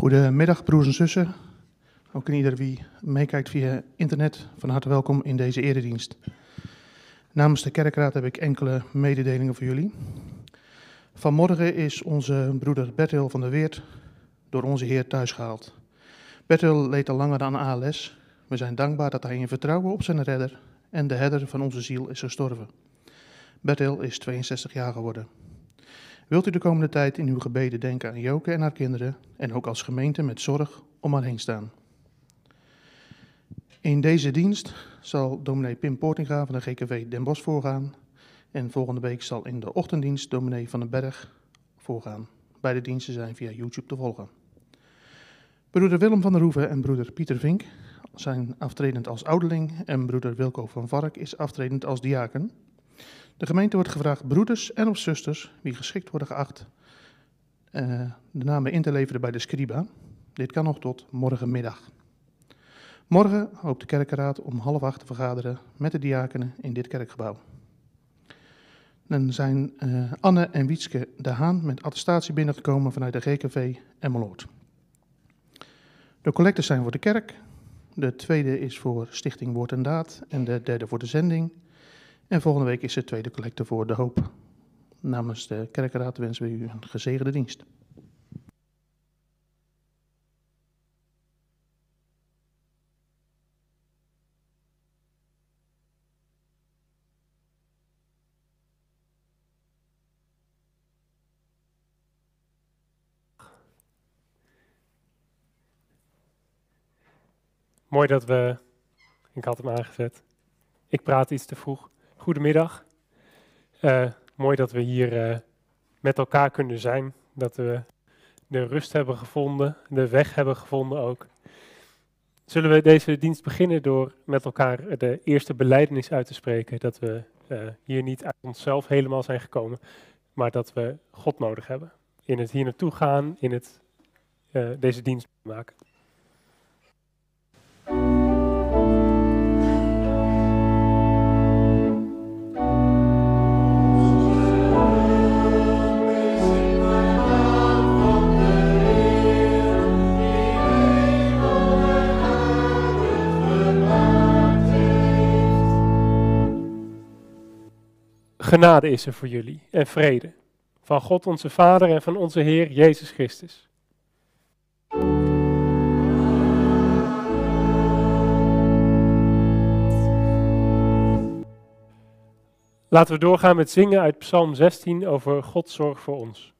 Goedemiddag, broers en zussen. Ook in ieder wie meekijkt via internet, van harte welkom in deze eredienst. Namens de kerkraad heb ik enkele mededelingen voor jullie. Vanmorgen is onze broeder Bertil van der Weert door onze Heer thuisgehaald. Bertil leed al langer aan ALS. We zijn dankbaar dat hij in vertrouwen op zijn redder en de herder van onze ziel is gestorven. Bertil is 62 jaar geworden. Wilt u de komende tijd in uw gebeden denken aan Joke en haar kinderen en ook als gemeente met zorg om haar heen staan. In deze dienst zal dominee Pim Poortinga van de GKV Den Bosch voorgaan en volgende week zal in de ochtenddienst dominee van den Berg voorgaan. Beide diensten zijn via YouTube te volgen. Broeder Willem van der Hoeven en broeder Pieter Vink zijn aftredend als ouderling en broeder Wilco van Vark is aftredend als diaken. De gemeente wordt gevraagd broeders en of zusters, wie geschikt worden geacht, uh, de namen in te leveren bij de scriba. Dit kan nog tot morgenmiddag. Morgen hoopt de kerkenraad om half acht te vergaderen met de diakenen in dit kerkgebouw. Dan zijn uh, Anne en Wietske de Haan met attestatie binnengekomen vanuit de GKV Emmeloord. De collecten zijn voor de kerk. De tweede is voor Stichting Woord en Daad en de derde voor de zending. En volgende week is de tweede collecte voor de hoop. Namens de kerkenraad wensen we u een gezegende dienst. Mooi dat we. Ik had hem aangezet. Ik praat iets te vroeg. Goedemiddag. Uh, mooi dat we hier uh, met elkaar kunnen zijn. Dat we de rust hebben gevonden, de weg hebben gevonden ook. Zullen we deze dienst beginnen door met elkaar de eerste beleidenis uit te spreken. Dat we uh, hier niet uit onszelf helemaal zijn gekomen, maar dat we God nodig hebben. In het hier naartoe gaan, in het deze dienst maken. Genade is er voor jullie en vrede. Van God onze Vader en van onze Heer Jezus Christus. Laten we doorgaan met zingen uit Psalm 16 over Gods zorg voor ons.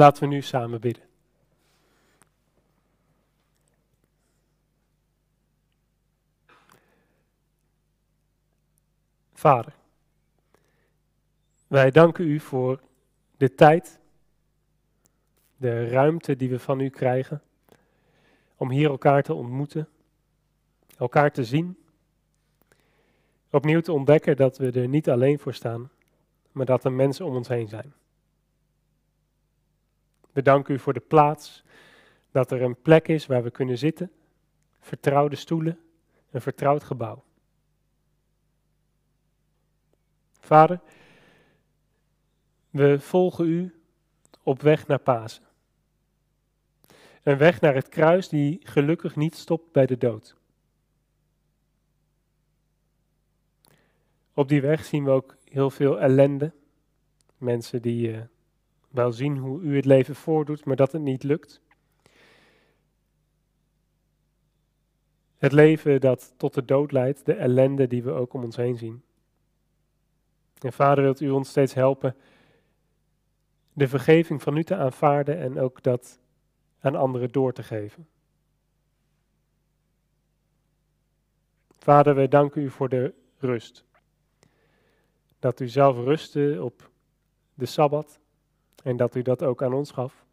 Laten we nu samen bidden. Vader, wij danken u voor de tijd, de ruimte die we van u krijgen om hier elkaar te ontmoeten, elkaar te zien, opnieuw te ontdekken dat we er niet alleen voor staan, maar dat er mensen om ons heen zijn. We danken u voor de plaats, dat er een plek is waar we kunnen zitten, vertrouwde stoelen, een vertrouwd gebouw. Vader, we volgen u op weg naar Pasen. Een weg naar het kruis die gelukkig niet stopt bij de dood. Op die weg zien we ook heel veel ellende. Mensen die uh, wel zien hoe u het leven voordoet, maar dat het niet lukt. Het leven dat tot de dood leidt, de ellende die we ook om ons heen zien. En vader, wilt u ons steeds helpen de vergeving van u te aanvaarden en ook dat aan anderen door te geven. Vader, wij danken u voor de rust. Dat u zelf rustte op de Sabbat en dat u dat ook aan ons gaf.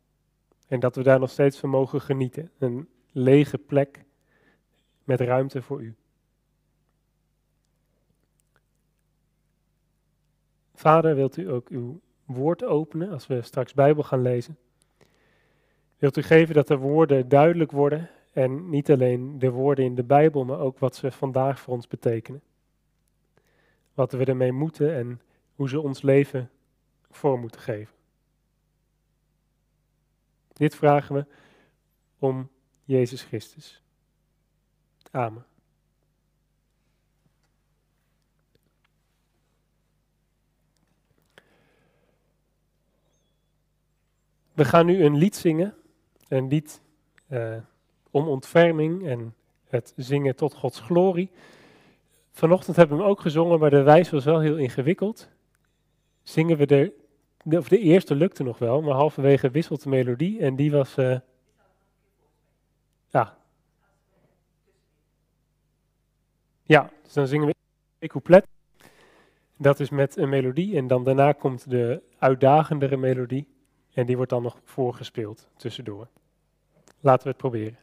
En dat we daar nog steeds van mogen genieten. Een lege plek met ruimte voor u. Vader, wilt u ook uw woord openen als we straks Bijbel gaan lezen? Wilt u geven dat de woorden duidelijk worden en niet alleen de woorden in de Bijbel, maar ook wat ze vandaag voor ons betekenen? Wat we ermee moeten en hoe ze ons leven voor moeten geven. Dit vragen we om Jezus Christus. Amen. We gaan nu een lied zingen. Een lied uh, om ontferming en het zingen tot Gods glorie. Vanochtend hebben we hem ook gezongen, maar de wijs was wel heel ingewikkeld. Zingen we de, de, of de eerste lukte nog wel, maar halverwege wisselt de melodie en die was. Uh, ja. Ja, dus dan zingen we een couplet. Dat is met een melodie en dan daarna komt de uitdagendere melodie. En die wordt dan nog voorgespeeld tussendoor. Laten we het proberen.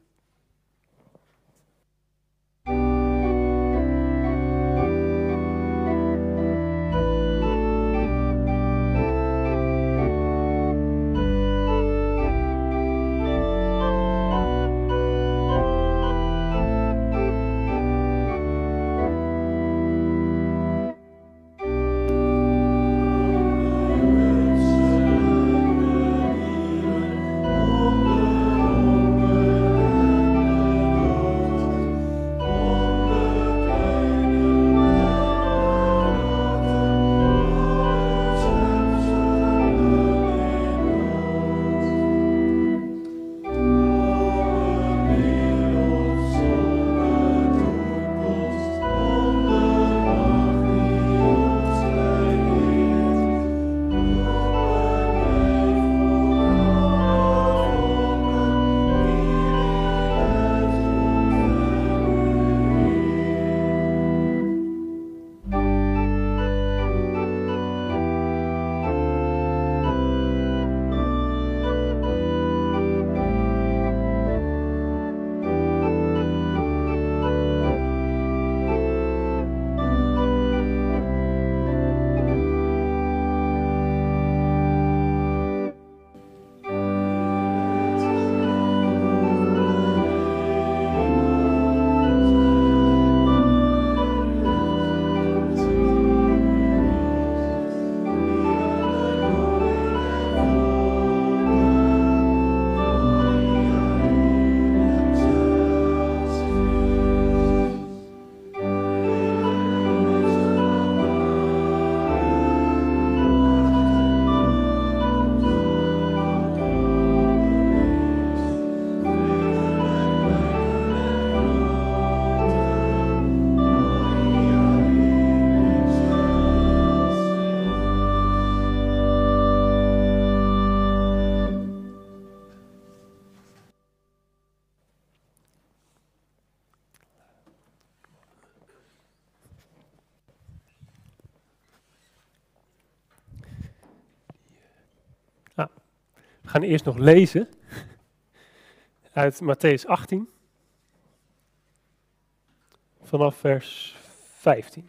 Eerst nog lezen uit Matthäus 18, vanaf vers 15.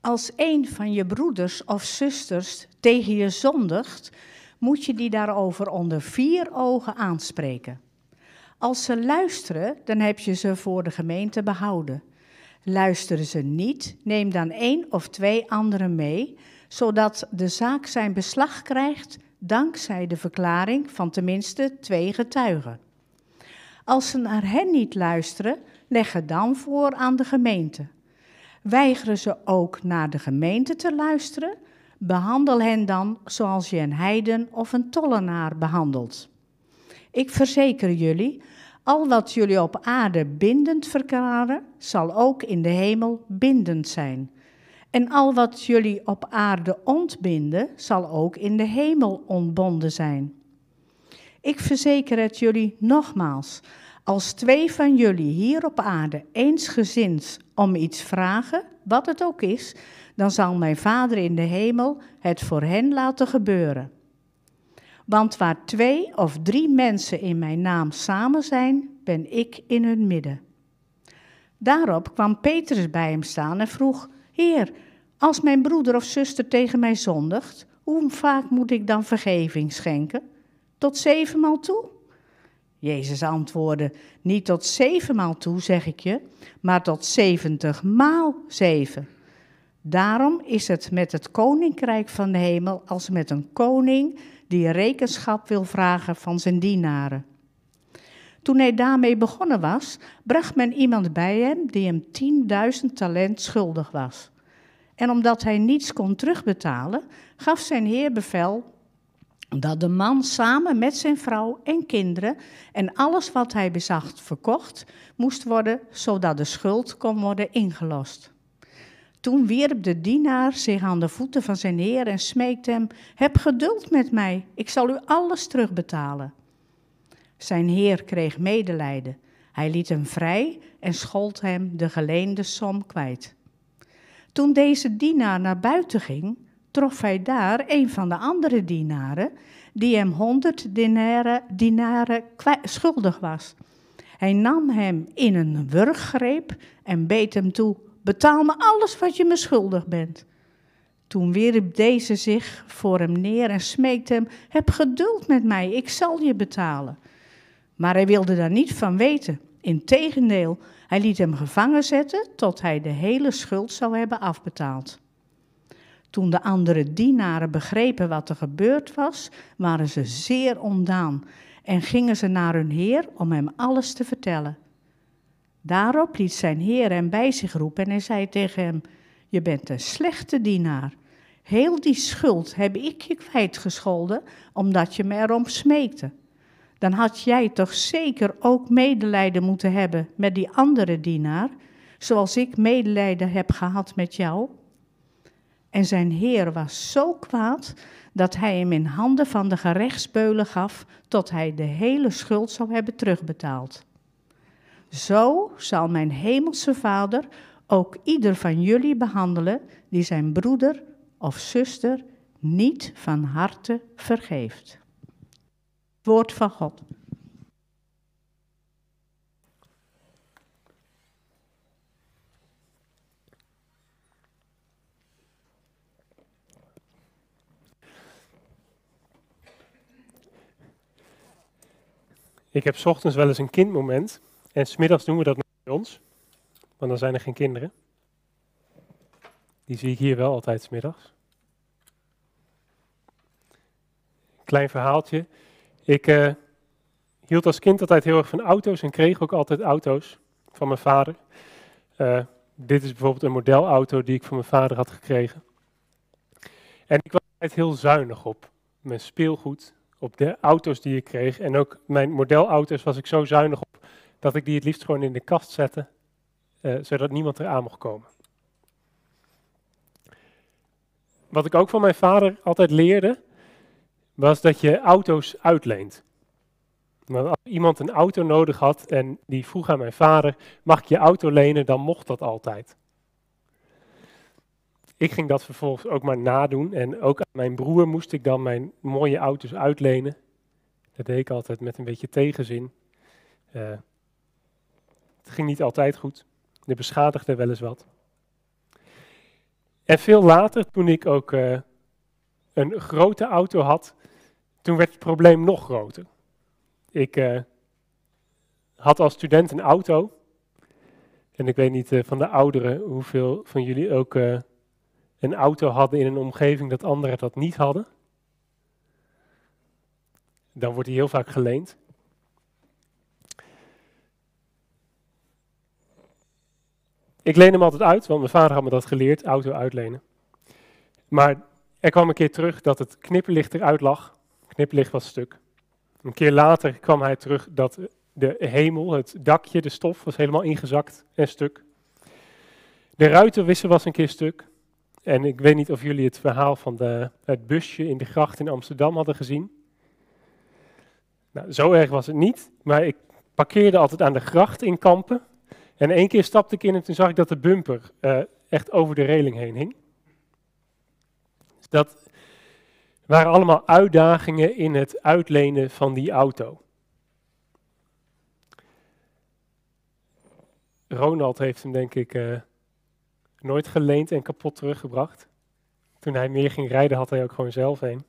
Als een van je broeders of zusters tegen je zondigt, moet je die daarover onder vier ogen aanspreken. Als ze luisteren, dan heb je ze voor de gemeente behouden. Luisteren ze niet, neem dan één of twee anderen mee, zodat de zaak zijn beslag krijgt dankzij de verklaring van tenminste twee getuigen. Als ze naar hen niet luisteren, leg het dan voor aan de gemeente. Weigeren ze ook naar de gemeente te luisteren, behandel hen dan zoals je een heiden of een tollenaar behandelt. Ik verzeker jullie, al wat jullie op aarde bindend verklaren, zal ook in de hemel bindend zijn. En al wat jullie op aarde ontbinden, zal ook in de hemel ontbonden zijn. Ik verzeker het jullie nogmaals. Als twee van jullie hier op aarde eensgezind om iets vragen, wat het ook is, dan zal mijn Vader in de hemel het voor hen laten gebeuren. Want waar twee of drie mensen in mijn naam samen zijn, ben ik in hun midden. Daarop kwam Petrus bij hem staan en vroeg: Heer, als mijn broeder of zuster tegen mij zondigt, hoe vaak moet ik dan vergeving schenken? Tot zevenmaal toe? Jezus antwoordde: Niet tot zevenmaal toe, zeg ik je, maar tot zeventig maal zeven. Daarom is het met het koninkrijk van de hemel als met een koning die rekenschap wil vragen van zijn dienaren. Toen hij daarmee begonnen was, bracht men iemand bij hem die hem 10.000 talent schuldig was. En omdat hij niets kon terugbetalen, gaf zijn heer bevel dat de man samen met zijn vrouw en kinderen en alles wat hij bezat verkocht moest worden, zodat de schuld kon worden ingelost. Toen wierp de dienaar zich aan de voeten van zijn heer en smeekte hem: Heb geduld met mij, ik zal u alles terugbetalen. Zijn heer kreeg medelijden. Hij liet hem vrij en schold hem de geleende som kwijt. Toen deze dienaar naar buiten ging, trof hij daar een van de andere dienaren, die hem honderd dinaren, schuldig was. Hij nam hem in een wurggreep en beet hem toe: Betaal me alles wat je me schuldig bent. Toen wierp deze zich voor hem neer en smeekte hem: Heb geduld met mij, ik zal je betalen. Maar hij wilde daar niet van weten. Integendeel, hij liet hem gevangen zetten tot hij de hele schuld zou hebben afbetaald. Toen de andere dienaren begrepen wat er gebeurd was, waren ze zeer ontdaan en gingen ze naar hun heer om hem alles te vertellen. Daarop liet zijn heer hem bij zich roepen en zei tegen hem: Je bent een slechte dienaar. Heel die schuld heb ik je kwijtgescholden, omdat je me erom smeekte. Dan had jij toch zeker ook medelijden moeten hebben met die andere dienaar, zoals ik medelijden heb gehad met jou. En zijn heer was zo kwaad dat hij hem in handen van de gerechtsbeulen gaf, tot hij de hele schuld zou hebben terugbetaald. Zo zal mijn hemelse Vader ook ieder van jullie behandelen die zijn broeder of zuster niet van harte vergeeft. Woord van God. Ik heb ochtends wel eens een kindmoment en smiddags doen we dat bij ons, want dan zijn er geen kinderen. Die zie ik hier wel altijd smiddags. Klein verhaaltje. Ik uh, hield als kind altijd heel erg van auto's en kreeg ook altijd auto's van mijn vader. Uh, dit is bijvoorbeeld een modelauto die ik van mijn vader had gekregen. En ik was altijd heel zuinig op mijn speelgoed, op de auto's die ik kreeg. En ook mijn modelauto's was ik zo zuinig op dat ik die het liefst gewoon in de kast zette, uh, zodat niemand eraan mocht komen. Wat ik ook van mijn vader altijd leerde, was dat je auto's uitleent. Als iemand een auto nodig had en die vroeg aan mijn vader, mag ik je auto lenen, dan mocht dat altijd. ik ging dat vervolgens ook maar nadoen. En ook aan mijn broer moest ik dan mijn mooie auto's uitlenen. Dat deed ik altijd met een beetje tegenzin. Uh, het ging niet altijd goed. De beschadigde wel eens wat. En veel later, toen ik ook uh, een grote auto had, toen werd het probleem nog groter. Ik uh, had als student een auto. En ik weet niet uh, van de ouderen hoeveel van jullie ook een auto hadden in een omgeving dat anderen dat niet hadden. Dan wordt die heel vaak geleend. Ik leen hem altijd uit, want mijn vader had me dat geleerd, auto uitlenen. Maar er kwam een keer terug dat het knipperlicht eruit lag. Knipperlicht was stuk. Een keer later kwam hij terug dat de hemel, het dakje, de stof was helemaal ingezakt en stuk. De ruitenwisser was een keer stuk. En ik weet niet of jullie het verhaal van de, het busje in de gracht in Amsterdam hadden gezien. Nou, zo erg was het niet, maar ik parkeerde altijd aan de gracht in Kampen. En één keer stapte ik in en toen zag ik dat de bumper uh, echt over de reling heen hing. Dus dat waren allemaal uitdagingen in het uitlenen van die auto. Ronald heeft hem denk ik uh, nooit geleend en kapot teruggebracht. Toen hij meer ging rijden had hij ook gewoon zelf een.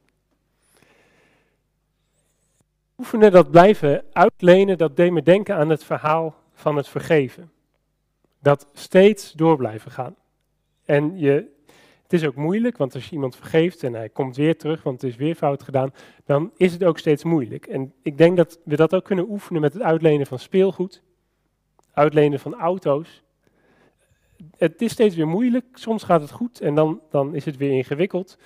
Oefenen, dat blijven uitlenen, dat deed me denken aan het verhaal van het vergeven dat steeds door blijven gaan. En je, het is ook moeilijk, want als je iemand vergeeft en hij komt weer terug, want het is weer fout gedaan, dan is het ook steeds moeilijk. En ik denk dat we dat ook kunnen oefenen met het uitlenen van speelgoed, uitlenen van auto's. Het is steeds weer moeilijk, soms gaat het goed en dan, dan is het weer ingewikkeld.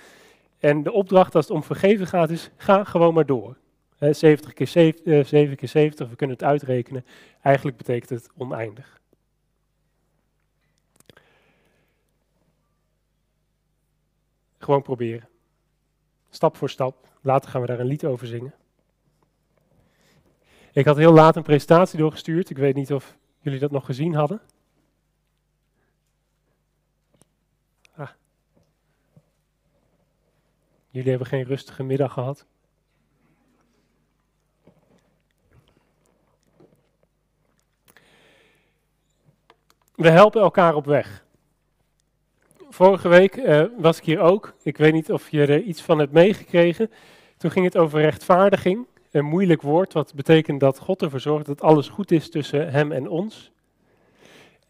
En de opdracht als het om vergeven gaat is, ga gewoon maar door. 70 keer 7, 7 keer 70, we kunnen het uitrekenen. Eigenlijk betekent het oneindig. Gewoon proberen. Stap voor stap. Later gaan we daar een lied over zingen. Ik had heel laat een presentatie doorgestuurd. Ik weet niet of jullie dat nog gezien hadden. Ah. Jullie hebben geen rustige middag gehad. We helpen elkaar op weg vorige week uh, was ik hier ook. Ik weet niet of je er iets van hebt meegekregen. Toen ging het over rechtvaardiging. Een moeilijk woord, wat betekent dat God ervoor zorgt dat alles goed is tussen hem en ons.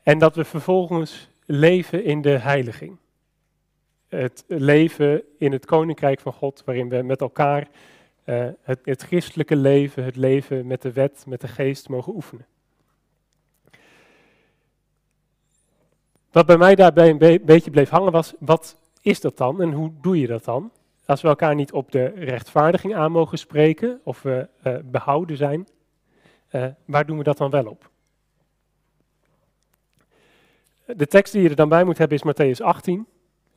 En dat we vervolgens leven in de heiliging. Het leven in het koninkrijk van God, waarin we met elkaar uh, het, het christelijke leven, het leven met de wet, met de geest mogen oefenen. Wat bij mij daarbij een beetje bleef hangen was, wat is dat dan en hoe doe je dat dan? Als we elkaar niet op de rechtvaardiging aan mogen spreken of we uh, behouden zijn, uh, waar doen we dat dan wel op? De tekst die je er dan bij moet hebben is Matthäus 18.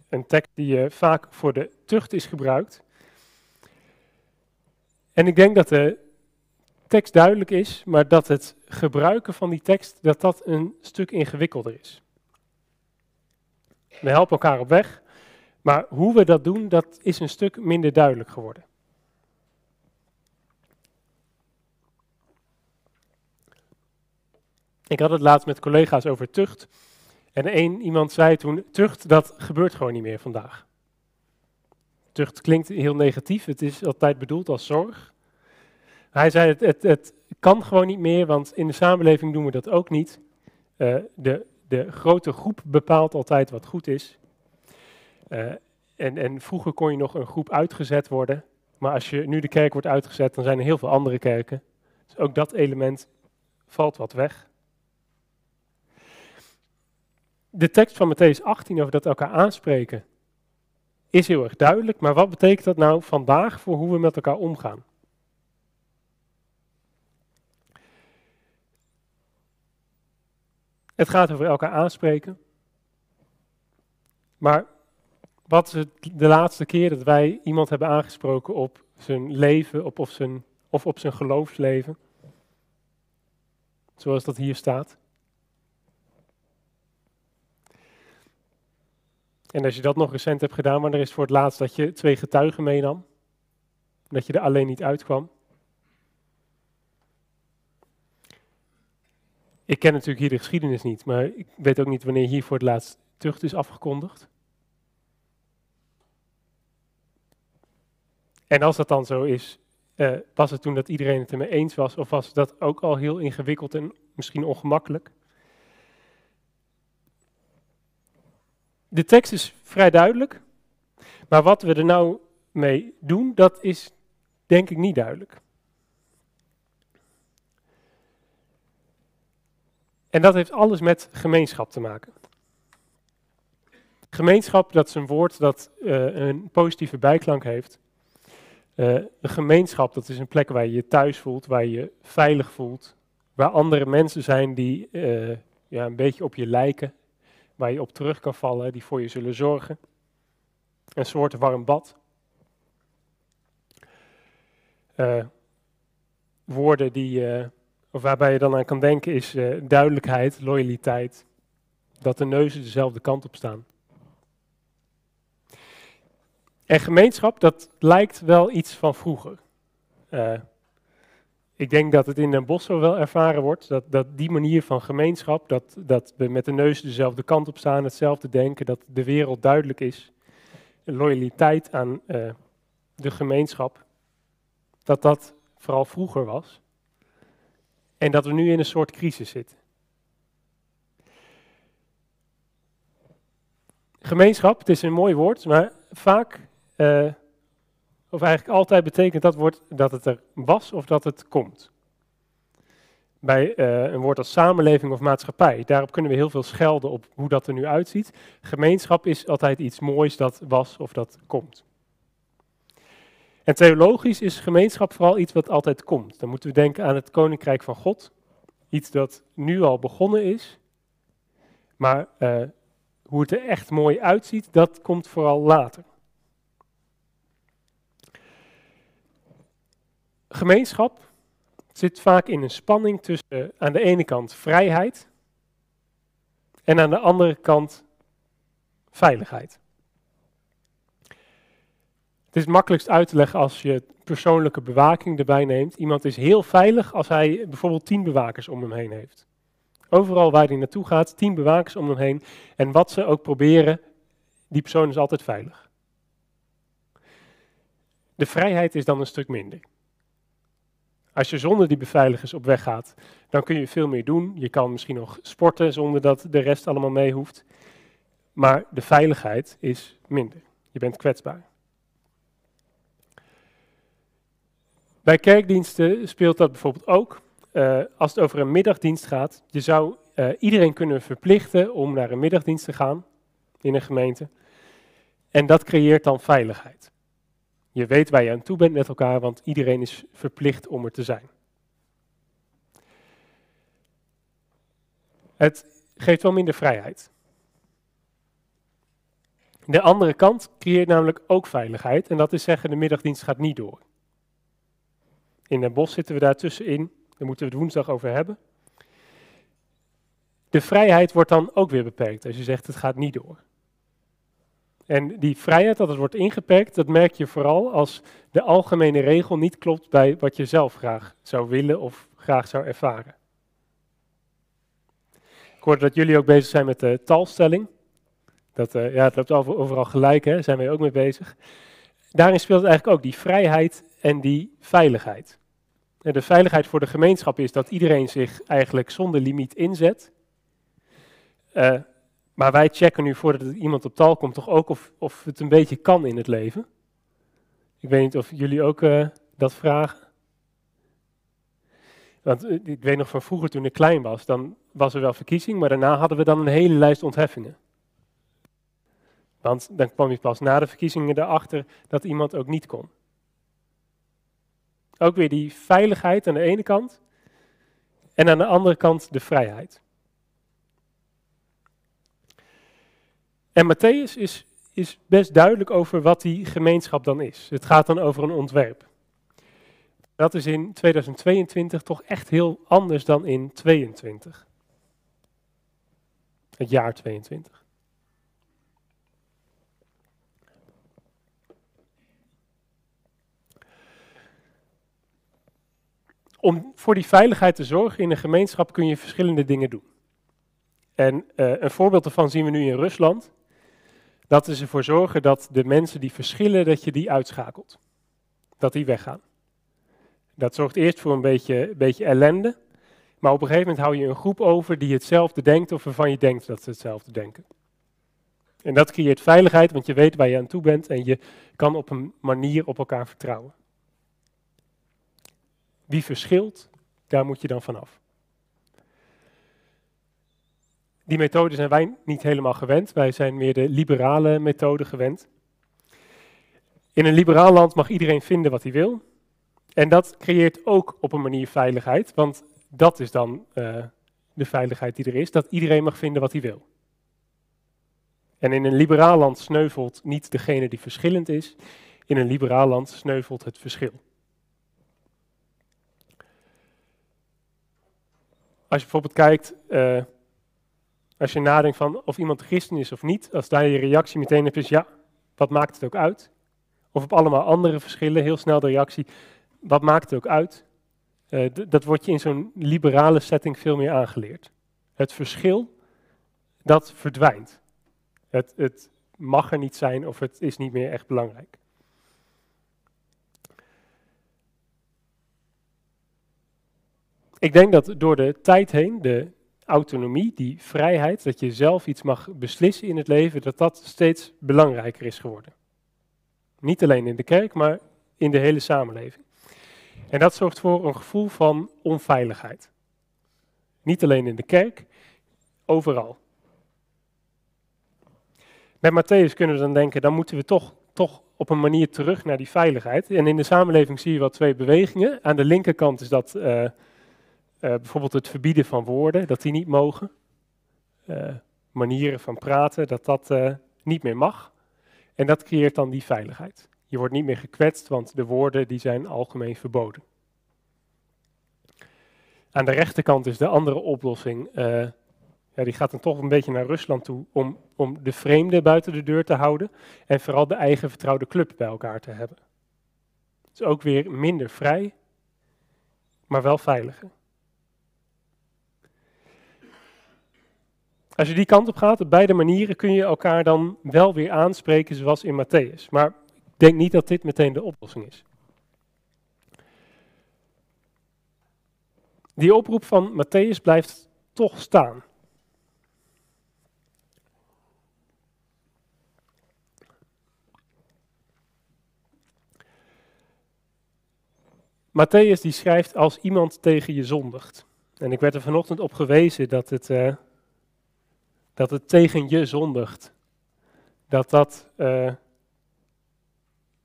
Een tekst die uh, vaak voor de tucht is gebruikt. En ik denk dat de tekst duidelijk is, maar dat het gebruiken van die tekst, dat dat een stuk ingewikkelder is. We helpen elkaar op weg. Maar hoe we dat doen, dat is een stuk minder duidelijk geworden. Ik had het laatst met collega's over tucht. En één iemand zei toen, tucht, dat gebeurt gewoon niet meer vandaag. Tucht klinkt heel negatief, het is altijd bedoeld als zorg. Hij zei, het, het, het kan gewoon niet meer, want in de samenleving doen we dat ook niet. Uh, de de grote groep bepaalt altijd wat goed is. Uh, en, en vroeger kon je nog een groep uitgezet worden. Maar als je nu de kerk wordt uitgezet, dan zijn er heel veel andere kerken. Dus ook dat element valt wat weg. De tekst van Matthäus 18 over dat elkaar aanspreken is heel erg duidelijk. Maar wat betekent dat nou vandaag voor hoe we met elkaar omgaan? Het gaat over elkaar aanspreken. Maar wat is het de laatste keer dat wij iemand hebben aangesproken op zijn leven op, of, zijn, of op zijn geloofsleven? Zoals dat hier staat. En als je dat nog recent hebt gedaan, wanneer is voor het laatst dat je twee getuigen meenam? Dat je er alleen niet uitkwam? Ik ken natuurlijk hier de geschiedenis niet, maar ik weet ook niet wanneer hier voor het laatst tucht is afgekondigd. En als dat dan zo is, uh, was het toen dat iedereen het ermee eens was, of was dat ook al heel ingewikkeld en misschien ongemakkelijk? De tekst is vrij duidelijk, maar wat we er nou mee doen, dat is denk ik niet duidelijk. En dat heeft alles met gemeenschap te maken. Gemeenschap, dat is een woord dat uh, een positieve bijklank heeft. Uh, een gemeenschap, dat is een plek waar je je thuis voelt, waar je je veilig voelt. Waar andere mensen zijn die uh, ja, een beetje op je lijken, waar je op terug kan vallen, die voor je zullen zorgen. Een soort warm bad. woorden die of waarbij je dan aan kan denken is uh, duidelijkheid, loyaliteit. Dat de neuzen dezelfde kant op staan. En gemeenschap, dat lijkt wel iets van vroeger. Uh, ik denk dat het in Den Bosch zo wel ervaren wordt, dat, dat die manier van gemeenschap, dat, dat we met de neus dezelfde kant op staan, hetzelfde denken, dat de wereld duidelijk is, loyaliteit aan uh, de gemeenschap, dat dat vooral vroeger was. En dat we nu in een soort crisis zitten. Gemeenschap, het is een mooi woord, maar vaak, uh, of eigenlijk altijd betekent dat woord dat het er was of dat het komt. Bij uh, een woord als samenleving of maatschappij, daarop kunnen we heel veel schelden op hoe dat er nu uitziet. Gemeenschap is altijd iets moois dat was of dat komt. En theologisch is gemeenschap vooral iets wat altijd komt. Dan moeten we denken aan het koninkrijk van God. Iets dat nu al begonnen is. Maar uh, hoe het er echt mooi uitziet, dat komt vooral later. Gemeenschap zit vaak in een spanning tussen aan de ene kant vrijheid en aan de andere kant veiligheid. Het is makkelijkst uit te leggen als je persoonlijke bewaking erbij neemt. Iemand is heel veilig als hij bijvoorbeeld tien bewakers om hem heen heeft. Overal waar hij naartoe gaat, tien bewakers om hem heen. En wat ze ook proberen, die persoon is altijd veilig. De vrijheid is dan een stuk minder. Als je zonder die beveiligers op weg gaat, dan kun je veel meer doen. Je kan misschien nog sporten zonder dat de rest allemaal mee hoeft. Maar de veiligheid is minder. Je bent kwetsbaar. Bij kerkdiensten speelt dat bijvoorbeeld ook. Uh, als het over een middagdienst gaat, je zou uh, iedereen kunnen verplichten om naar een middagdienst te gaan in een gemeente. En dat creëert dan veiligheid. Je weet waar je aan toe bent met elkaar, want iedereen is verplicht om er te zijn. Het geeft wel minder vrijheid. De andere kant creëert namelijk ook veiligheid, en dat is zeggen, de middagdienst gaat niet door. In Den Bosch zitten we daartussenin. Daar moeten we het woensdag over hebben. De vrijheid wordt dan ook weer beperkt als je zegt het gaat niet door. En die vrijheid dat het wordt ingeperkt, dat merk je vooral als de algemene regel niet klopt bij wat je zelf graag zou willen of graag zou ervaren. Ik hoorde dat jullie ook bezig zijn met de talstelling. Dat, uh, ja, het loopt overal gelijk, hè, zijn wij ook mee bezig. Daarin speelt eigenlijk ook die vrijheid en die veiligheid. De veiligheid voor de gemeenschap is dat iedereen zich eigenlijk zonder limiet inzet. Uh, maar wij checken nu voordat iemand op tal komt toch ook of, of het een beetje kan in het leven. Ik weet niet of jullie ook uh, dat vragen. Want uh, ik weet nog van vroeger toen ik klein was, dan was er wel verkiezing, maar daarna hadden we dan een hele lijst ontheffingen. Want dan kwam je pas na de verkiezingen erachter dat iemand ook niet kon. Ook weer die veiligheid aan de ene kant en aan de andere kant de vrijheid. En Matthäus is, is best duidelijk over wat die gemeenschap dan is. Het gaat dan over een ontwerp. Dat is in 2022 toch echt heel anders dan in 22. Het jaar 22. Om voor die veiligheid te zorgen in een gemeenschap kun je verschillende dingen doen. En uh, een voorbeeld daarvan zien we nu in Rusland. Dat is ervoor zorgen dat de mensen die verschillen, dat je die uitschakelt. Dat die weggaan. Dat zorgt eerst voor een beetje, beetje ellende. Maar op een gegeven moment hou je een groep over die hetzelfde denkt of waarvan je denkt dat ze hetzelfde denken. En dat creëert veiligheid, want je weet waar je aan toe bent en je kan op een manier op elkaar vertrouwen. Wie verschilt, daar moet je dan vanaf. Die methode zijn wij niet helemaal gewend. Wij zijn meer de liberale methode gewend. In een liberaal land mag iedereen vinden wat hij wil. En dat creëert ook op een manier veiligheid, want dat is dan uh, de veiligheid die er is, dat iedereen mag vinden wat hij wil. En in een liberaal land sneuvelt niet degene die verschillend is, in een liberaal land sneuvelt het verschil. Als je bijvoorbeeld kijkt, uh, als je nadenkt van of iemand christen is of niet, als daar je reactie meteen hebt is ja, wat maakt het ook uit? Of op allemaal andere verschillen, heel snel de reactie, wat maakt het ook uit? Uh, dat wordt je in zo'n liberale setting veel meer aangeleerd. Het verschil, dat verdwijnt. Het, het mag er niet zijn of het is niet meer echt belangrijk. Ik denk dat door de tijd heen de autonomie, die vrijheid, dat je zelf iets mag beslissen in het leven, dat dat steeds belangrijker is geworden. Niet alleen in de kerk, maar in de hele samenleving. En dat zorgt voor een gevoel van onveiligheid. Niet alleen in de kerk, overal. Met Matthäus kunnen we dan denken, dan moeten we toch, toch op een manier terug naar die veiligheid. En in de samenleving zie je wel twee bewegingen. Aan de linkerkant is dat uh, bijvoorbeeld het verbieden van woorden, dat die niet mogen. Uh, manieren van praten, dat dat niet meer mag. En dat creëert dan die veiligheid. Je wordt niet meer gekwetst, want de woorden die zijn algemeen verboden. Aan de rechterkant is de andere oplossing ja, die gaat dan toch een beetje naar Rusland toe om, om de vreemde buiten de deur te houden en vooral de eigen vertrouwde club bij elkaar te hebben. Het is ook weer minder vrij, maar wel veiliger. Als je die kant op gaat, op beide manieren kun je elkaar dan wel weer aanspreken zoals in Matthäus. Maar ik denk niet dat dit meteen de oplossing is. Die oproep van Matthäus blijft toch staan. Matthäus die schrijft als iemand tegen je zondigt. En ik werd er vanochtend op gewezen dat het, uh, dat het tegen je zondigt. Dat dat. Uh,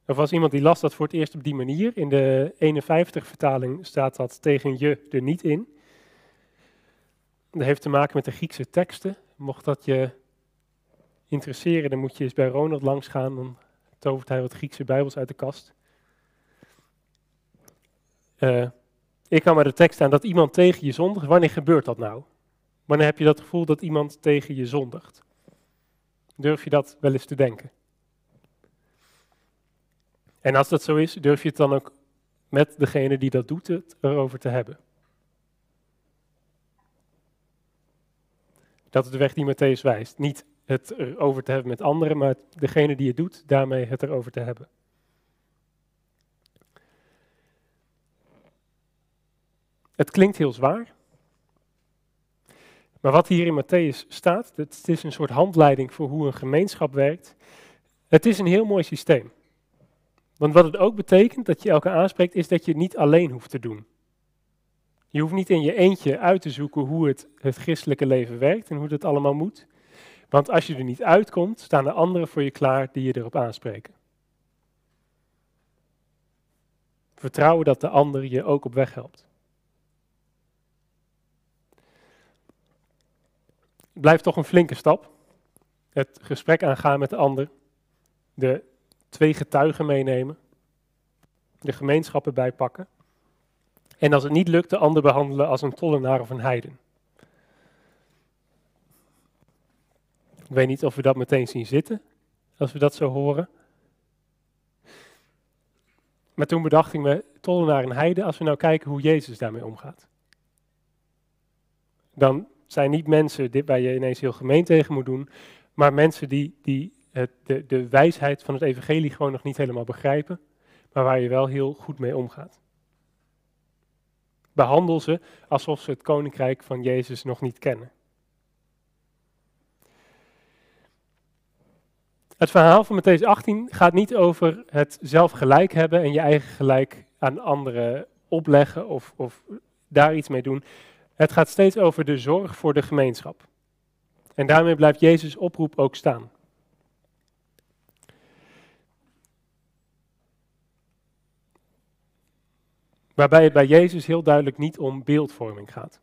er was iemand die las dat voor het eerst op die manier. In de 51-vertaling staat dat tegen je er niet in. Dat heeft te maken met de Griekse teksten. Mocht dat je interesseren, dan moet je eens bij Ronald langs gaan. Dan tovert hij wat Griekse Bijbels uit de kast. Uh, ik kan maar de tekst aan dat iemand tegen je zondigt. Wanneer gebeurt dat nou? Wanneer heb je dat gevoel dat iemand tegen je zondigt? Durf je dat wel eens te denken? En als dat zo is, durf je het dan ook met degene die dat doet het erover te hebben? Dat is de weg die Matthäus wijst. Niet het erover te hebben met anderen, maar degene die het doet, daarmee het erover te hebben. Het klinkt heel zwaar. Maar wat hier in Matthäus staat, het is een soort handleiding voor hoe een gemeenschap werkt. Het is een heel mooi systeem. Want wat het ook betekent dat je elkaar aanspreekt, is dat je het niet alleen hoeft te doen. Je hoeft niet in je eentje uit te zoeken hoe het, het christelijke leven werkt en hoe dat allemaal moet. Want als je er niet uitkomt, staan er anderen voor je klaar die je erop aanspreken. Vertrouwen dat de ander je ook op weg helpt. Blijft toch een flinke stap. Het gesprek aangaan met de ander. De twee getuigen meenemen. De gemeenschappen bijpakken. En als het niet lukt, de ander behandelen als een tollenaar of een heiden. Ik weet niet of we dat meteen zien zitten, als we dat zo horen. Maar toen bedacht ik me, tollenaar en heide als we nou kijken hoe Jezus daarmee omgaat. Dan zijn niet mensen dit waar je ineens heel gemeen tegen moet doen, maar mensen die, die het, de, de wijsheid van het evangelie gewoon nog niet helemaal begrijpen, maar waar je wel heel goed mee omgaat. Behandel ze alsof ze het koninkrijk van Jezus nog niet kennen. Het verhaal van Matthäus 18 gaat niet over het zelf gelijk hebben en je eigen gelijk aan anderen opleggen of, of daar iets mee doen. Het gaat steeds over de zorg voor de gemeenschap. En daarmee blijft Jezus' oproep ook staan. Waarbij het bij Jezus heel duidelijk niet om beeldvorming gaat.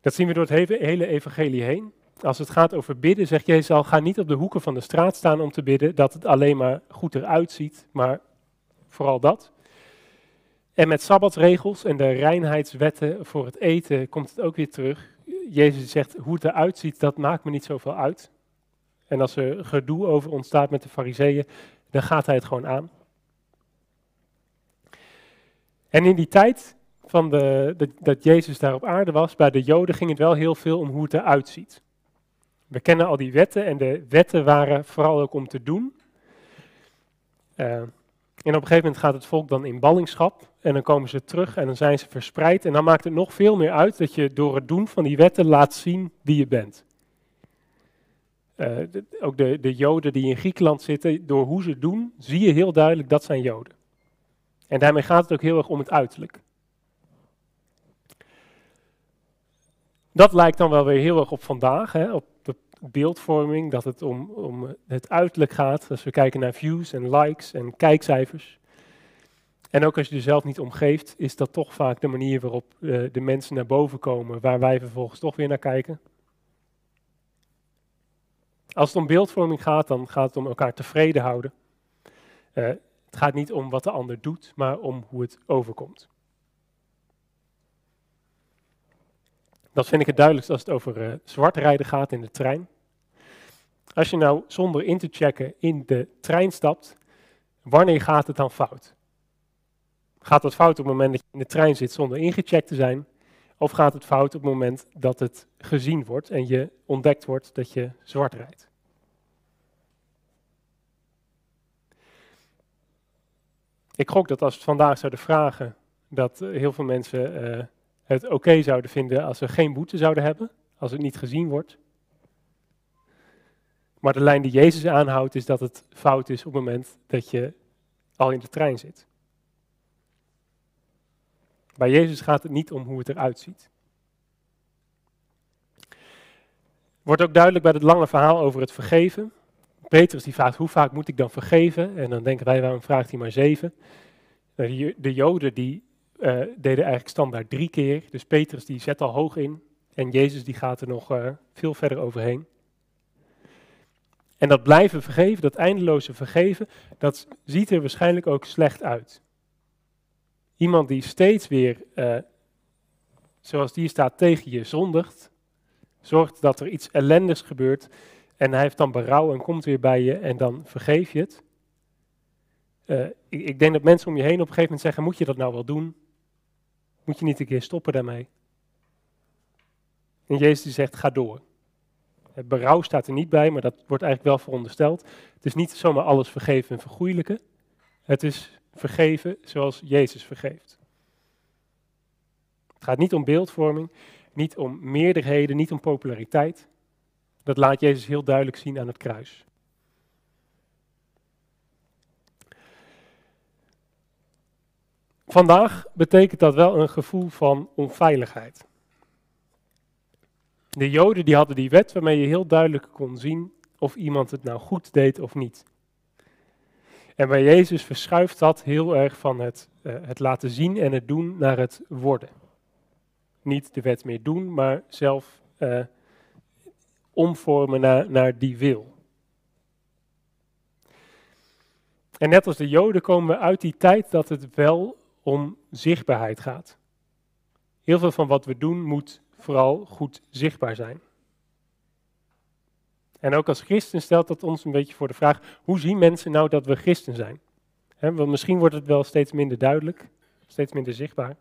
Dat zien we door het hele evangelie heen. Als het gaat over bidden, zegt Jezus al, ga niet op de hoeken van de straat staan om te bidden, dat het alleen maar goed eruit ziet, maar vooral dat. En met sabbatsregels en de reinheidswetten voor het eten komt het ook weer terug. Jezus zegt, hoe het eruit ziet, dat maakt me niet zoveel uit. En als er gedoe over ontstaat met de fariseeën, dan gaat hij het gewoon aan. En in die tijd van de, dat Jezus daar op aarde was, bij de Joden ging het wel heel veel om hoe het eruit ziet. We kennen al die wetten en de wetten waren vooral ook om te doen. Uh, en op een gegeven moment gaat het volk dan in ballingschap en dan komen ze terug en dan zijn ze verspreid. En dan maakt het nog veel meer uit dat je door het doen van die wetten laat zien wie je bent. Uh, ook de, de Joden die in Griekenland zitten, door hoe ze doen, zie je heel duidelijk dat zijn Joden. En daarmee gaat het ook heel erg om het uiterlijk. Dat lijkt dan wel weer heel erg op vandaag, hè, op de beeldvorming, dat het om, om het uiterlijk gaat. Als we kijken naar views en likes en kijkcijfers. En ook als je er zelf niet om geeft, is dat toch vaak de manier waarop uh, de mensen naar boven komen, waar wij vervolgens toch weer naar kijken. Als het om beeldvorming gaat, dan gaat het om elkaar tevreden houden. Uh, het gaat niet om wat de ander doet, maar om hoe het overkomt. Dat vind ik het duidelijkst als het over uh, zwart rijden gaat in de trein. Als je nou zonder in te checken in de trein stapt, wanneer gaat het dan fout? Gaat het fout op het moment dat je in de trein zit zonder ingecheckt te zijn? Of gaat het fout op het moment dat het gezien wordt en je ontdekt wordt dat je zwart rijdt? Ik gok dat als we vandaag zouden vragen, dat eh, heel veel mensen uh, het oké zouden vinden als ze geen boete zouden hebben, als het niet gezien wordt. Maar de lijn die Jezus aanhoudt is dat het fout is op het moment dat je al in de trein zit. Bij Jezus gaat het niet om hoe het eruit ziet. Wordt ook duidelijk bij het lange verhaal over het vergeven. Petrus die vraagt, hoe vaak moet ik dan vergeven? En dan denken wij, waarom vraagt hij maar zeven? Nou, de Joden die uh, deden eigenlijk standaard drie keer. Dus Petrus die zet al hoog in. En Jezus die gaat er nog uh, veel verder overheen. En dat blijven vergeven, dat eindeloze vergeven, dat ziet er waarschijnlijk ook slecht uit. Iemand die steeds weer, uh, zoals die staat, tegen je zondigt, zorgt dat er iets ellendigs gebeurt en hij heeft dan berouw en komt weer bij je en dan vergeef je het. Ik, ik, denk dat mensen om je heen op een gegeven moment zeggen, moet je dat nou wel doen? Moet je niet een keer stoppen daarmee? En Jezus die zegt, ga door. Het berouw staat er niet bij, maar dat wordt eigenlijk wel verondersteld. Het is niet zomaar alles vergeven en vergoeilijken. Het is vergeven zoals Jezus vergeeft. Het gaat niet om beeldvorming, niet om meerderheden, niet om populariteit. Dat laat Jezus heel duidelijk zien aan het kruis. Vandaag betekent dat wel een gevoel van onveiligheid. De Joden die hadden die wet waarmee je heel duidelijk kon zien of iemand het nou goed deed of niet. En bij Jezus verschuift dat heel erg van het, uh, het laten zien en het doen naar het worden. Niet de wet meer doen, maar zelf uh, omvormen naar, naar die wil. En net als de Joden komen we uit die tijd dat het wel om zichtbaarheid gaat. Heel veel van wat we doen moet vooral goed zichtbaar zijn. En ook als christen stelt dat ons een beetje voor de vraag: hoe zien mensen nou dat we christen zijn? Want misschien wordt het wel steeds minder duidelijk, steeds minder zichtbaar.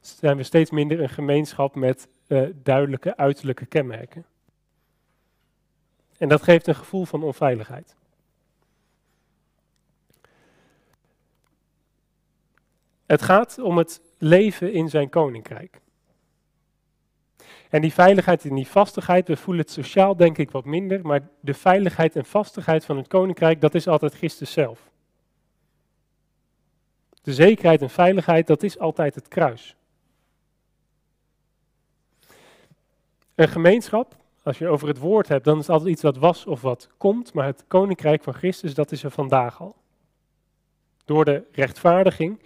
Zijn we steeds minder een gemeenschap met uh, duidelijke uiterlijke kenmerken. En dat geeft een gevoel van onveiligheid. Het gaat om het leven in zijn koninkrijk. En die veiligheid en die vastigheid, we voelen het sociaal denk ik wat minder, maar de veiligheid en vastigheid van het koninkrijk, dat is altijd Christus zelf. De zekerheid en veiligheid, dat is altijd het kruis. Een gemeenschap, als je over het woord hebt, dan is het altijd iets wat was of wat komt, maar het koninkrijk van Christus, dat is er vandaag al. Door de rechtvaardiging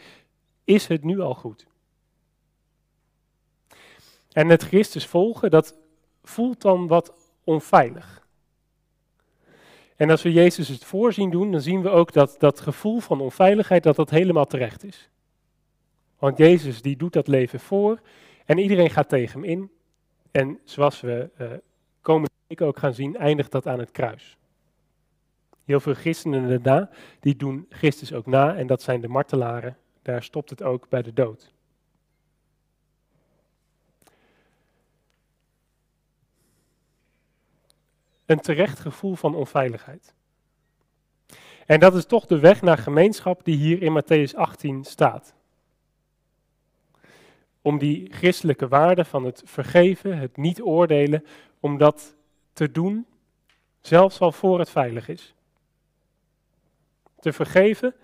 is het nu al goed. En het Christus volgen, dat voelt dan wat onveilig. En als we Jezus het voorzien doen, dan zien we ook dat dat gevoel van onveiligheid, dat dat helemaal terecht is. Want Jezus die doet dat leven voor en iedereen gaat tegen hem in. En zoals we uh, komende week ook gaan zien, eindigt dat aan het kruis. Heel veel christenen daarna, die doen Christus ook na en dat zijn de martelaren. Daar stopt het ook bij de dood. Een terecht gevoel van onveiligheid. En dat is toch de weg naar gemeenschap die hier in Matthäus 18 staat. Om die christelijke waarde van het vergeven, het niet oordelen, om dat te doen, zelfs al voor het veilig is. Te vergeven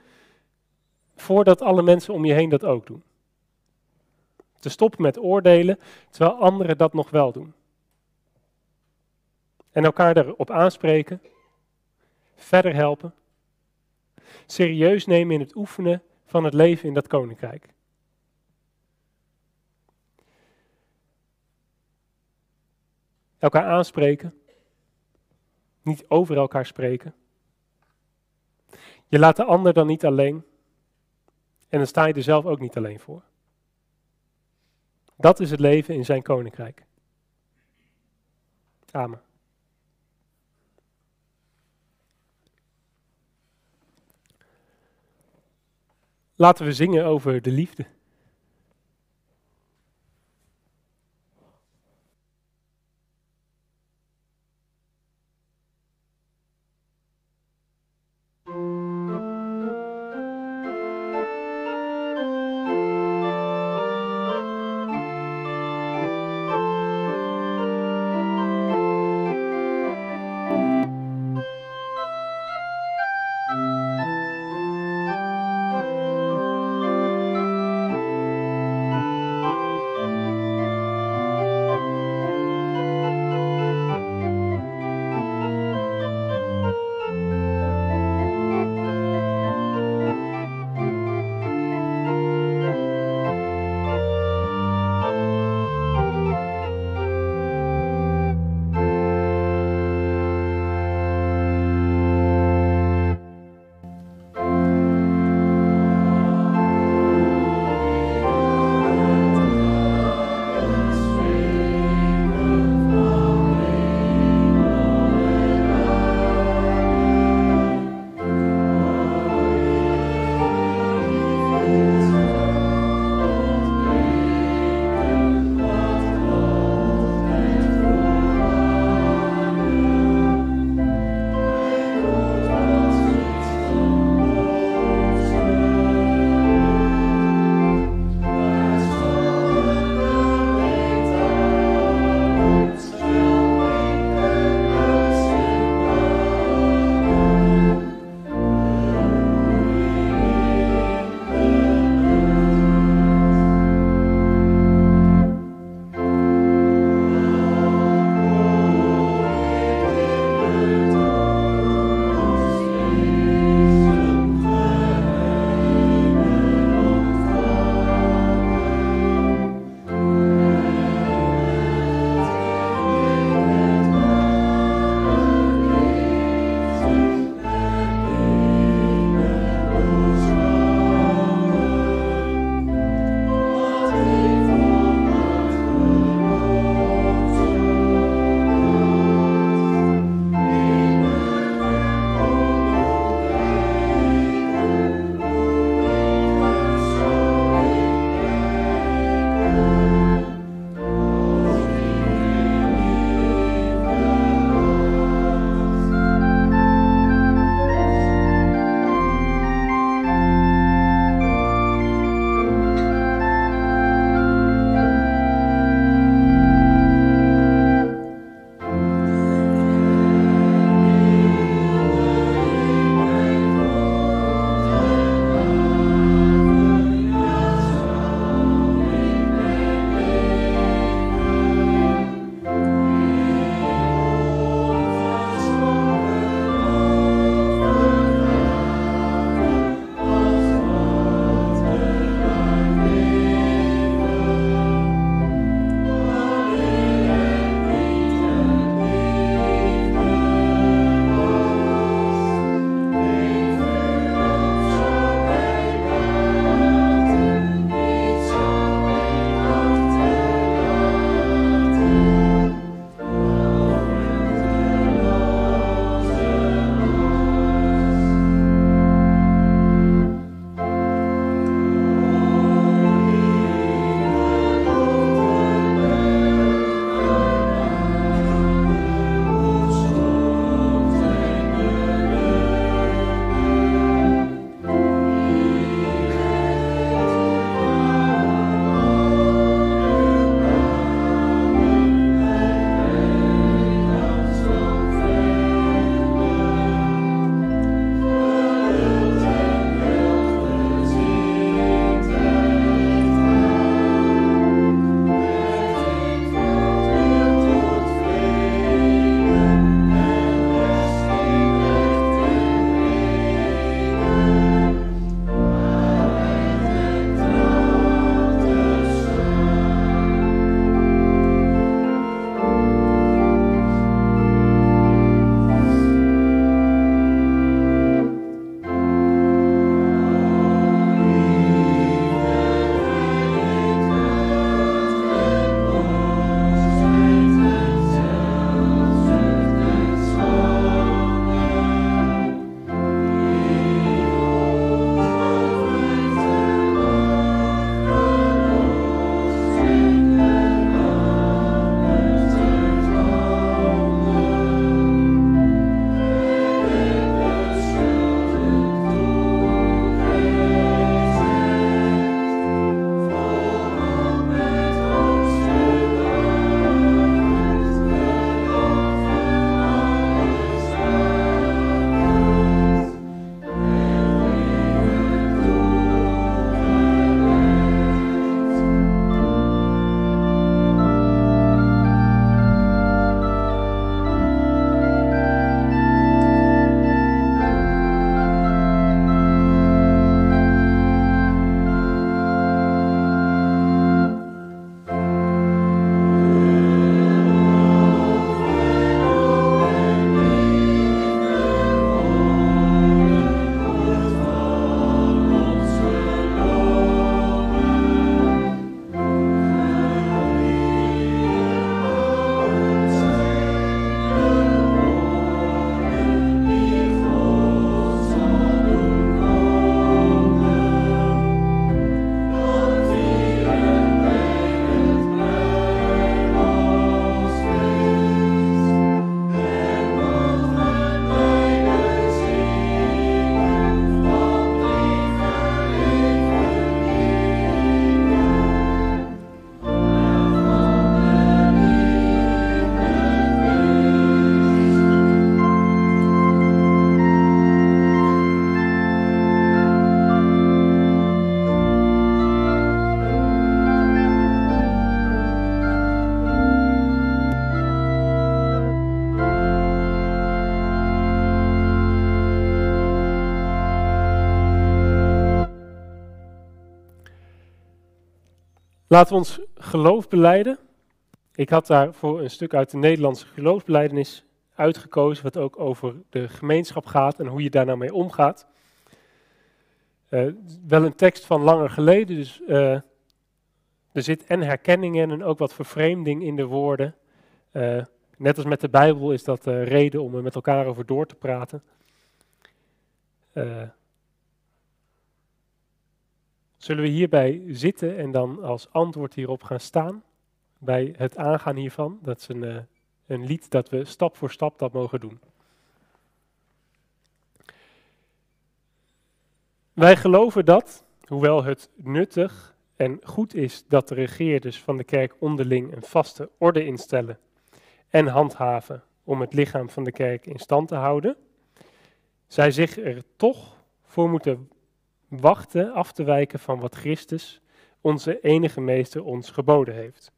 voordat alle mensen om je heen dat ook doen. Te stoppen met oordelen, terwijl anderen dat nog wel doen. En elkaar erop aanspreken, verder helpen, serieus nemen in het oefenen van het leven in dat koninkrijk. Elkaar aanspreken, niet over elkaar spreken. Je laat de ander dan niet alleen. En dan sta je er zelf ook niet alleen voor. Dat is het leven in zijn koninkrijk. Amen. Laten we zingen over de liefde. Laten we ons geloof beleiden. Ik had daarvoor een stuk uit de Nederlandse geloofsbeleidenis uitgekozen, wat ook over de gemeenschap gaat en hoe je daar nou mee omgaat. Uh, wel een tekst van langer geleden, dus uh, er zit en herkenning in en ook wat vervreemding in de woorden. Uh, net als met de Bijbel is dat reden om er met elkaar over door te praten. Zullen we hierbij zitten en dan als antwoord hierop gaan staan? Bij het aangaan hiervan. Dat is een, een lied dat we stap voor stap dat mogen doen. Wij geloven dat, hoewel het nuttig en goed is dat de regeerders van de kerk onderling een vaste orde instellen en handhaven om het lichaam van de kerk in stand te houden, zij zich er toch voor moeten wachten af te wijken van wat Christus, onze enige meester, ons geboden heeft.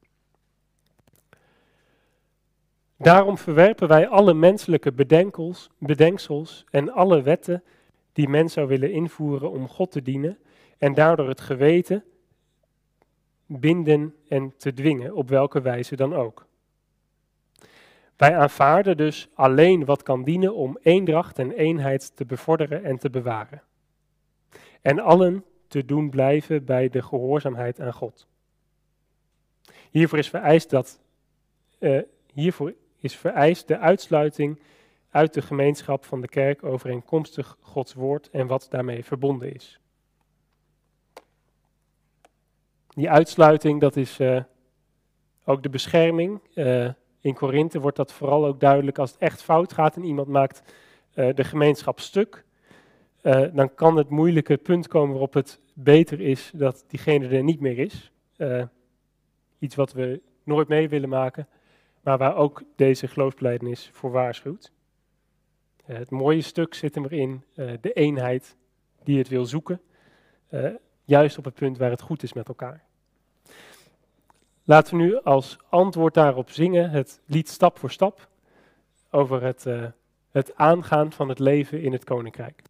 Daarom verwerpen wij alle menselijke bedenkels, bedenksels en alle wetten die men zou willen invoeren om God te dienen en daardoor het geweten binden en te dwingen, op welke wijze dan ook. Wij aanvaarden dus alleen wat kan dienen om eendracht en eenheid te bevorderen en te bewaren. En allen te doen blijven bij de gehoorzaamheid aan God. Hiervoor is vereist dat, uh, hiervoor is vereist de uitsluiting uit de gemeenschap van de kerk overeenkomstig Gods woord en wat daarmee verbonden is. Die uitsluiting, dat is uh, ook de bescherming. Uh, in Korinthe wordt dat vooral ook duidelijk als het echt fout gaat en iemand maakt de gemeenschap stuk. Dan kan het moeilijke punt komen waarop het beter is dat diegene er niet meer is. iets wat we nooit mee willen maken, maar waar ook deze geloofsbelijdenis voor waarschuwt. Uh, het mooie stuk zit hem erin, de eenheid die het wil zoeken, juist op het punt waar het goed is met elkaar. Laten we nu als antwoord daarop zingen het lied Stap voor Stap over het, het aangaan van het leven in het koninkrijk.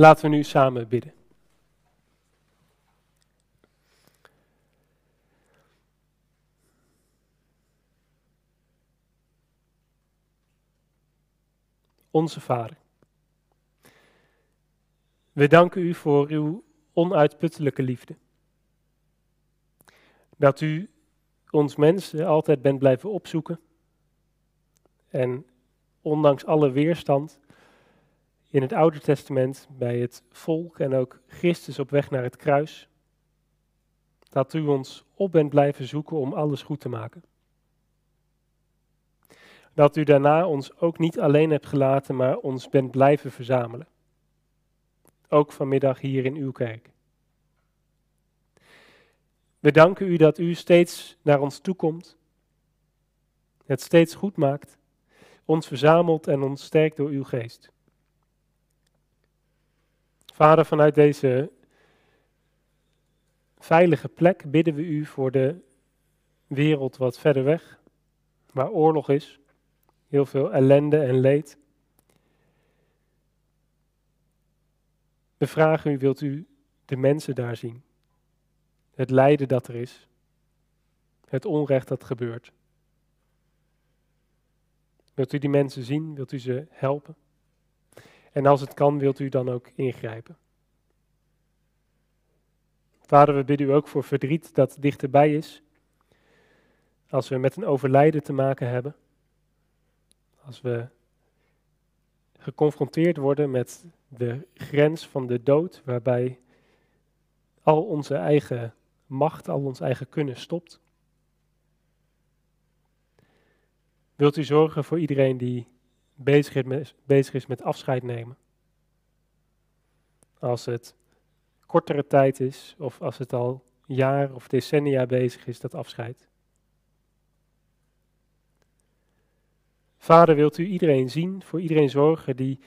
Laten we nu samen bidden. Onze Vader. We danken u voor uw onuitputtelijke liefde. Dat u ons mensen altijd bent blijven opzoeken. En ondanks alle weerstand in het Oude Testament bij het volk en ook Christus op weg naar het kruis. Dat u ons op bent blijven zoeken om alles goed te maken. Dat u daarna ons ook niet alleen hebt gelaten, maar ons bent blijven verzamelen. Ook vanmiddag hier in uw kerk. We danken u dat u steeds naar ons toekomt, het steeds goed maakt, ons verzamelt en ons sterkt door uw geest. Vader, vanuit deze veilige plek bidden we u voor de wereld wat verder weg, waar oorlog is, heel veel ellende en leed. We vragen u, wilt u de mensen daar zien? het lijden dat er is, het onrecht dat gebeurt. Wilt u die mensen zien? Wilt u ze helpen? En als het kan, wilt u dan ook ingrijpen? Vader, we bidden u ook voor verdriet dat dichterbij is. Als we met een overlijden te maken hebben. Als we geconfronteerd worden met de grens van de dood, waarbij al onze eigen macht, al ons eigen kunnen stopt. Wilt u zorgen voor iedereen die bezig is met, bezig is met afscheid nemen? Als het kortere tijd is, of als het al jaar of decennia bezig is, dat afscheid. Vader, wilt u iedereen zien, voor iedereen zorgen die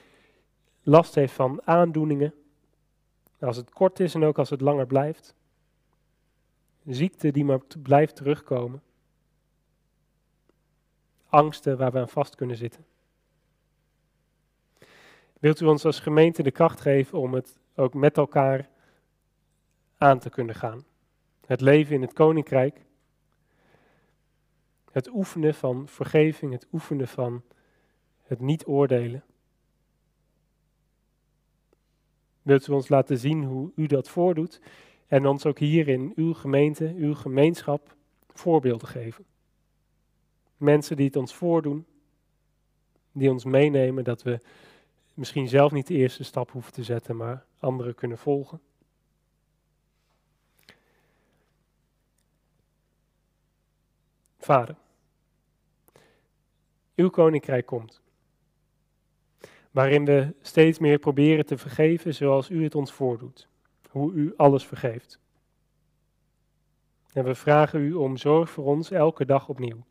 last heeft van aandoeningen, als het kort is en ook als het langer blijft. Ziekte die maar blijft terugkomen. Angsten waar we aan vast kunnen zitten. Wilt u ons als gemeente de kracht geven om het ook met elkaar aan te kunnen gaan? Het leven in het koninkrijk. Het oefenen van vergeving, het oefenen van het niet oordelen. Wilt u ons laten zien hoe u dat voordoet en ons ook hier in uw gemeente, uw gemeenschap voorbeelden geven? Mensen die het ons voordoen, die ons meenemen dat we misschien zelf niet de eerste stap hoeven te zetten, maar anderen kunnen volgen. Vader, uw koninkrijk komt waarin we steeds meer proberen te vergeven zoals u het ons voordoet, hoe u alles vergeeft. En we vragen u om zorg voor ons elke dag opnieuw.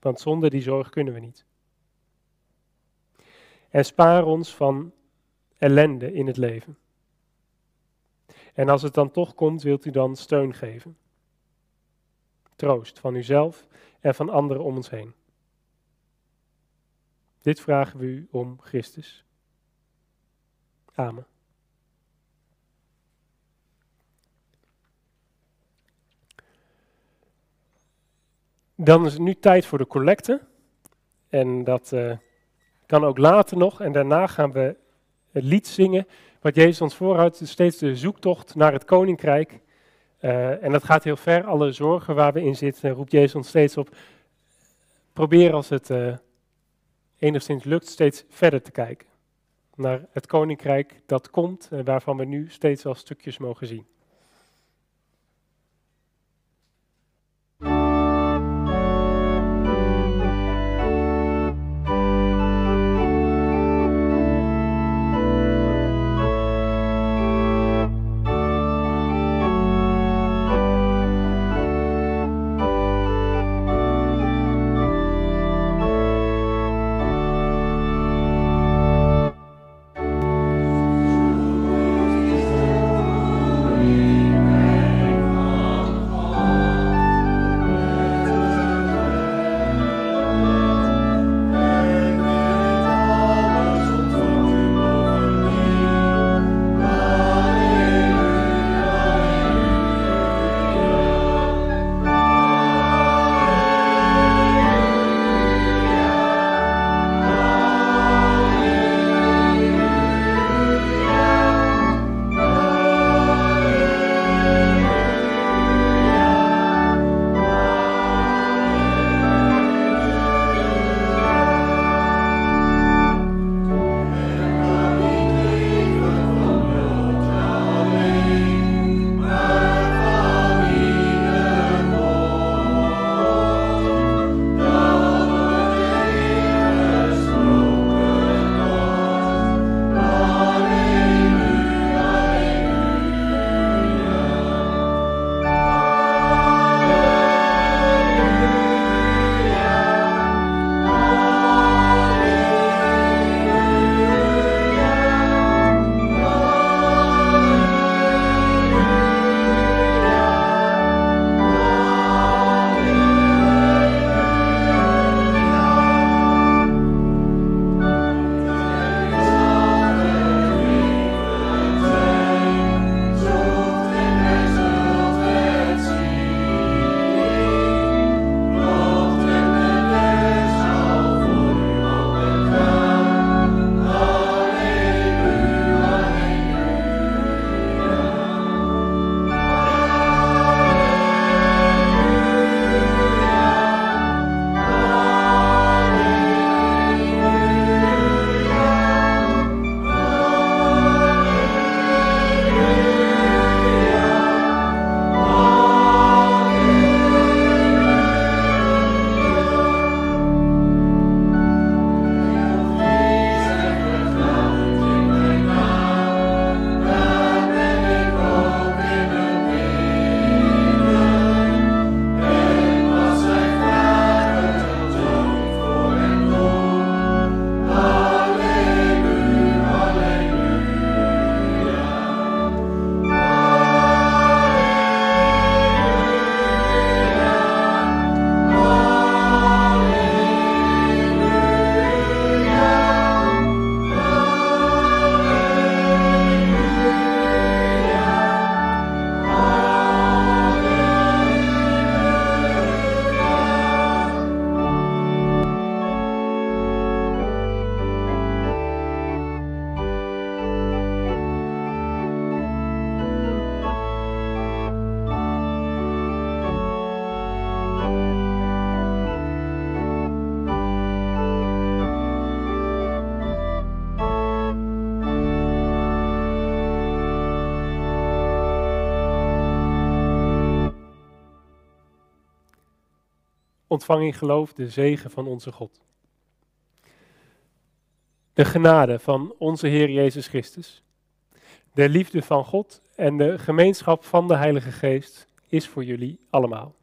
Want zonder die zorg kunnen we niet. En spaar ons van ellende in het leven. En als het dan toch komt, wilt u dan steun geven. Troost van uzelf en van anderen om ons heen. Dit vragen we u om Christus. Amen. Dan is het nu tijd voor de collecte. En dat uh, kan ook later nog. En daarna gaan we het lied zingen. Wat Jezus ons voorhoudt, steeds de zoektocht naar het koninkrijk. Uh, en dat gaat heel ver. Alle zorgen waar we in zitten, roept Jezus ons steeds op. Probeer als het. Uh, enigszins lukt steeds verder te kijken. Naar het koninkrijk dat komt en waarvan we nu steeds wel stukjes mogen zien. Ontvang in geloof de zegen van onze God. De genade van onze Heer Jezus Christus, de liefde van God en de gemeenschap van de Heilige Geest is voor jullie allemaal.